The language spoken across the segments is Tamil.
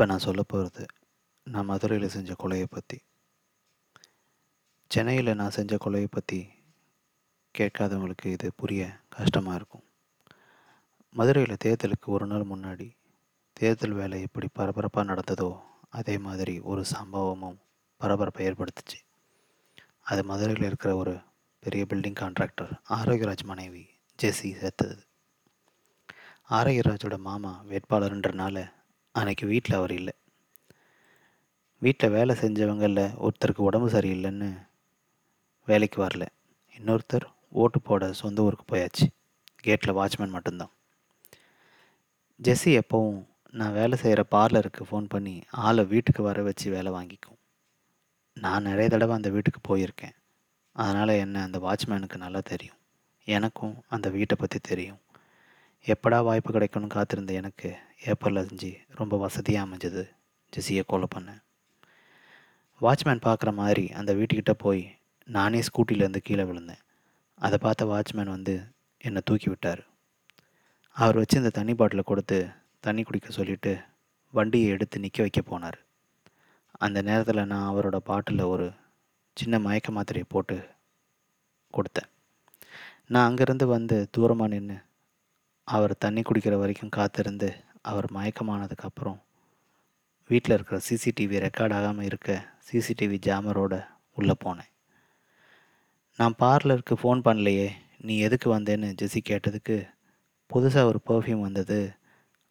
இப்போ நான் சொல்ல போகிறது நான் மதுரையில் செஞ்ச கொலையை பற்றி சென்னையில் நான் செஞ்ச கொலையை பற்றி கேட்காதவங்களுக்கு இது புரிய கஷ்டமாக இருக்கும். மதுரையில் தேர்தலுக்கு ஒரு நாள் முன்னாடி தேர்தல் வேலை எப்படி பரபரப்பாக நடந்ததோ அதே மாதிரி ஒரு சம்பவமும் பரபரப்பை ஏற்படுத்துச்சு. அது மதுரையில் இருக்கிற ஒரு பெரிய பில்டிங் கான்ட்ராக்டர் ஆரோக்கியராஜ் மனைவி ஜெஸ்ஸி சேர்த்தது. ஆரோக்கியராஜோட மாமா வேட்பாளர்ன்றனால அன்னைக்கு வீட்டில் அவர் இல்லை. வீட்டில் வேலை செஞ்சவங்களில் ஒருத்தருக்கு உடம்பு சரியில்லைன்னு வேலைக்கு வரல. இன்னொருத்தர் ஓட்டு போட சொந்த ஊருக்கு போயாச்சு. கேட்டில் வாட்ச்மேன் மட்டும்தான். ஜெஸ்ஸி எப்போவும் நான் வேலை செய்கிற பார்லருக்கு ஃபோன் பண்ணி ஆளை வீட்டுக்கு வர வச்சு வேலை வாங்கிக்கும். நான் நிறைய தடவை அந்த வீட்டுக்கு போயிருக்கேன். அதனால் என்ன அந்த வாட்ச்மேனுக்கு நல்லா தெரியும். எனக்கும் அந்த வீட்டை பற்றி தெரியும். எப்படா வாய்ப்பு கிடைக்கும்னு காத்திருந்த எனக்கு? ஏப்ரல் அஞ்சு ரொம்ப வசதியாக அமைஞ்சது. ஜெஸியை கொலை பண்ணேன். வாட்ச்மேன் பார்க்குற மாதிரி அந்த வீட்டுக்கிட்ட போய் நானே ஸ்கூட்டிலேருந்து கீழே விழுந்தேன். அதை பார்த்த வாட்ச்மேன் வந்து என்னை தூக்கி விட்டார். அவர் வச்சு இந்த தண்ணி பாட்டிலை கொடுத்து தண்ணி குடிக்க சொல்லிவிட்டு வண்டியை எடுத்து நிற்க வைக்க போனார். அந்த நேரத்தில் நான் அவரோட பாட்டிலில் ஒரு சின்ன மயக்க மாத்திரையை போட்டு கொடுத்தேன். நான் அங்கேருந்து வந்து தூரமாக நின்று அவர் தண்ணி குடிக்கிற வரைக்கும் காத்திருந்து அவர் மயக்கமானதுக்கப்புறம் வீட்டில் இருக்கிற சிசிடிவி ரெக்கார்ட் ஆகாமல் இருக்க சிசிடிவி ஜாமரோட உள்ளே போனேன். நான் பார்லருக்கு ஃபோன் பண்ணலையே நீ எதுக்கு வந்தேன்னு ஜெஸி கேட்டதுக்கு புதுசாக ஒரு பர்ஃப்யூம் வந்தது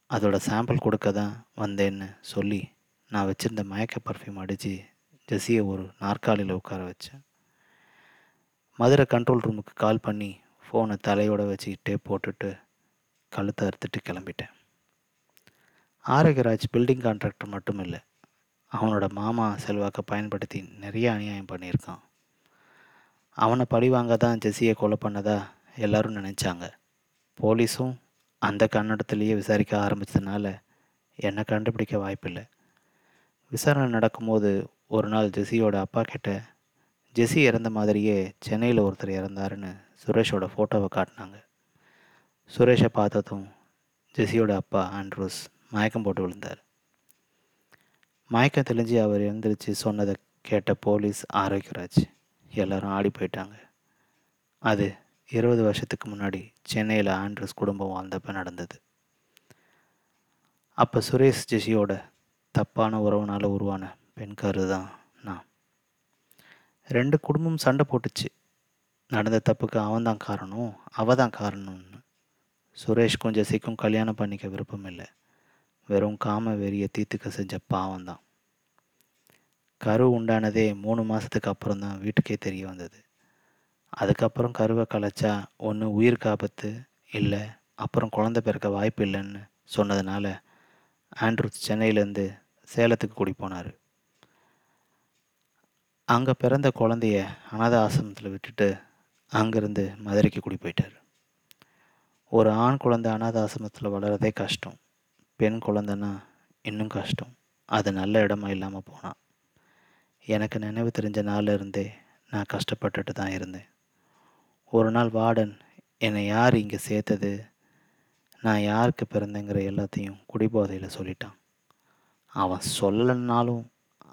அதோட சாம்பிள் கொடுக்க தான் வந்தேன்னு சொல்லி நான் வச்சுருந்த மயக்க பர்ஃப்யூம் அடித்து ஜெஸியை ஒரு நாற்காலியில் உட்கார வச்சேன். மதுரை கண்ட்ரோல் ரூமுக்கு கால் பண்ணி ஃபோனை தலையோடு வச்சுக்கிட்டே போட்டுட்டு கழுத்தை அறுத்துட்டு கிளம்பிட்டேன். ஆரோக்கியராஜ் பில்டிங் கான்ட்ராக்டர் மட்டும் இல்லை அவனோட மாமா செல்வாக்கை பயன்படுத்தி நிறைய அநியாயம் பண்ணியிருக்கான். அவனை பழி வாங்க தான் ஜெஸியை கொலை பண்ணதா எல்லாரும் நினச்சாங்க. போலீஸும் அந்த கன்னடத்துலேயே விசாரிக்க ஆரம்பித்ததுனால என்னை கண்டுபிடிக்க வாய்ப்பில்லை. விசாரணை நடக்கும்போது ஒரு நாள் ஜெஸியோட அப்பா கிட்ட ஜெஸி இறந்த மாதிரியே சென்னையில் ஒருத்தர் இறந்தாருன்னு சுரேஷோட ஃபோட்டோவை காட்டினாங்க. சுரேஷை பார்த்ததும் ஜெஸியோட அப்பா ஆண்ட்ரூஸ் மயக்கம் போட்டு விழுந்தார். மயக்கம் தெளிஞ்சு அவர் எழுந்திரிச்சு சொன்னதை கேட்ட போலீஸ் ஆரோக்கியராஜ் எல்லாரும் ஆடி போயிட்டாங்க. அது இருபது வருஷத்துக்கு முன்னாடி சென்னையில் ஆண்ட்ரூஸ் குடும்பம் வாழ்ந்தப்போ நடந்தது. அப்போ சுரேஷ் ஜெஷியோட தப்பான உறவுனால் உருவான பெண் கரு தான் நான் ரெண்டு குடும்பம் சண்டை போட்டுச்சு. நடந்த தப்புக்கு அவன் தான் காரணம் அவ தான் காரணம்னு சுரேஷ்க்கும் ஜெசிக்கும் கல்யாணம் பண்ணிக்க விருப்பம் இல்லை வெறும் காம வெறியை தீர்த்துக்க செஞ்ச பாவம் தான் கரு உண்டானதே மூணு மாதத்துக்கு அப்புறம் தான் வீட்டுக்கே தெரிய வந்தது. அதுக்கப்புறம் கருவை கலைச்சா ஒன்று உயிருக்கு ஆபத்து இல்லை அப்புறம் குழந்தை பிறக்க வாய்ப்பு இல்லைன்னு சொன்னதுனால ஆண்ட்ரூஸ் சென்னையிலேருந்து சேலத்துக்கு கூடி போனார். அங்கே பிறந்த குழந்தைய அனாத ஆசிரமத்தில் விட்டுட்டு அங்கேருந்து மதுரைக்கு கூடி போயிட்டார். ஒரு ஆண் குழந்தை அனாத ஆசிரமத்தில் வளரதே கஷ்டம். பெண் குழந்தைன்னா இன்னும் கஷ்டம். அது நல்ல இடமா இல்லாமல் போனான் எனக்கு நினைவு தெரிஞ்ச நாளில் இருந்தே நான் கஷ்டப்பட்டுட்டு தான் இருந்தேன். ஒரு நாள் வார்டன் என்னை யார் இங்கே சேர்த்தது? நான் யாருக்கு பிறந்தேங்கிற எல்லாத்தையும் குடிபோதையில் சொல்லிட்டான். அவன் சொல்லலைன்னாலும்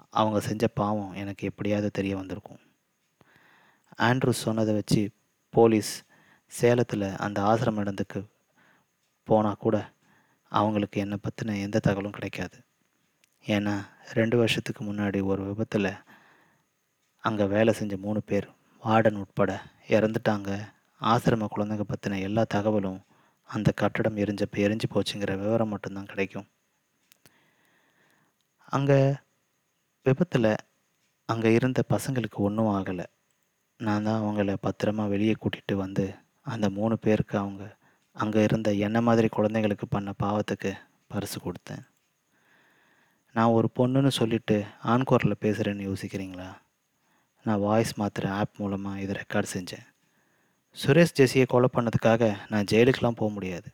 அவங்க செஞ்ச பாவம் எனக்கு எப்படியாவது தெரிய வந்திருக்கும். ஆண்ட்ரூ சொன்னதை வச்சு போலீஸ் சேலத்தில் அந்த ஆசிரம இடத்துக்கு போனால் கூட அவங்களுக்கு என்னை பற்றின எந்த தகவலும் கிடைக்காது. ஏன்னா ரெண்டு வருஷத்துக்கு முன்னாடி ஒரு விபத்தில் அங்கே வேலை செஞ்ச மூணு பேர் வார்டன் உட்பட இறந்துட்டாங்க. ஆசிரம குழந்தைங்க பற்றின எல்லா தகவலும் அந்த கட்டடம் எரிஞ்சப்போ எரிஞ்சு போச்சுங்கிற விவரம் மட்டும்தான் கிடைக்கும். அங்கே விபத்தில் அங்கே இருந்த பசங்களுக்கு ஒன்றும் ஆகலை. நான் தான் அவங்கள பத்திரமா வெளியே கூட்டிகிட்டு வந்து அந்த மூணு பேருக்கு அவங்க அங்கே இருந்த என்ன மாதிரி குழந்தைங்களுக்கு பண்ண பாவத்துக்கு பரிசு கொடுத்தேன். நான் ஒரு பொண்ணுன்னு சொல்லிட்டு ஆன்கோரில் பேசுகிறேன்னு யோசிக்கிறீங்களா? நான் வாய்ஸ் மாத்திர ஆப் மூலமாக இதை ரெக்கார்ட் செஞ்சேன். சுரேஷ் ஜெஸியை கொலை பண்ணதுக்காக நான் ஜெயிலுக்கெலாம் போக முடியாது.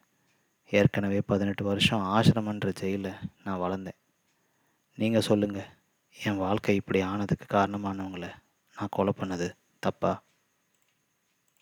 ஏற்கனவே பதினெட்டு வருஷம் ஆசிரமன்ற ஜெயிலில் நான் வளர்ந்தேன். நீங்கள் சொல்லுங்கள் என் வாழ்க்கை இப்படி ஆனதுக்கு காரணமானவங்களை நான் கொலை பண்ணது தப்பா?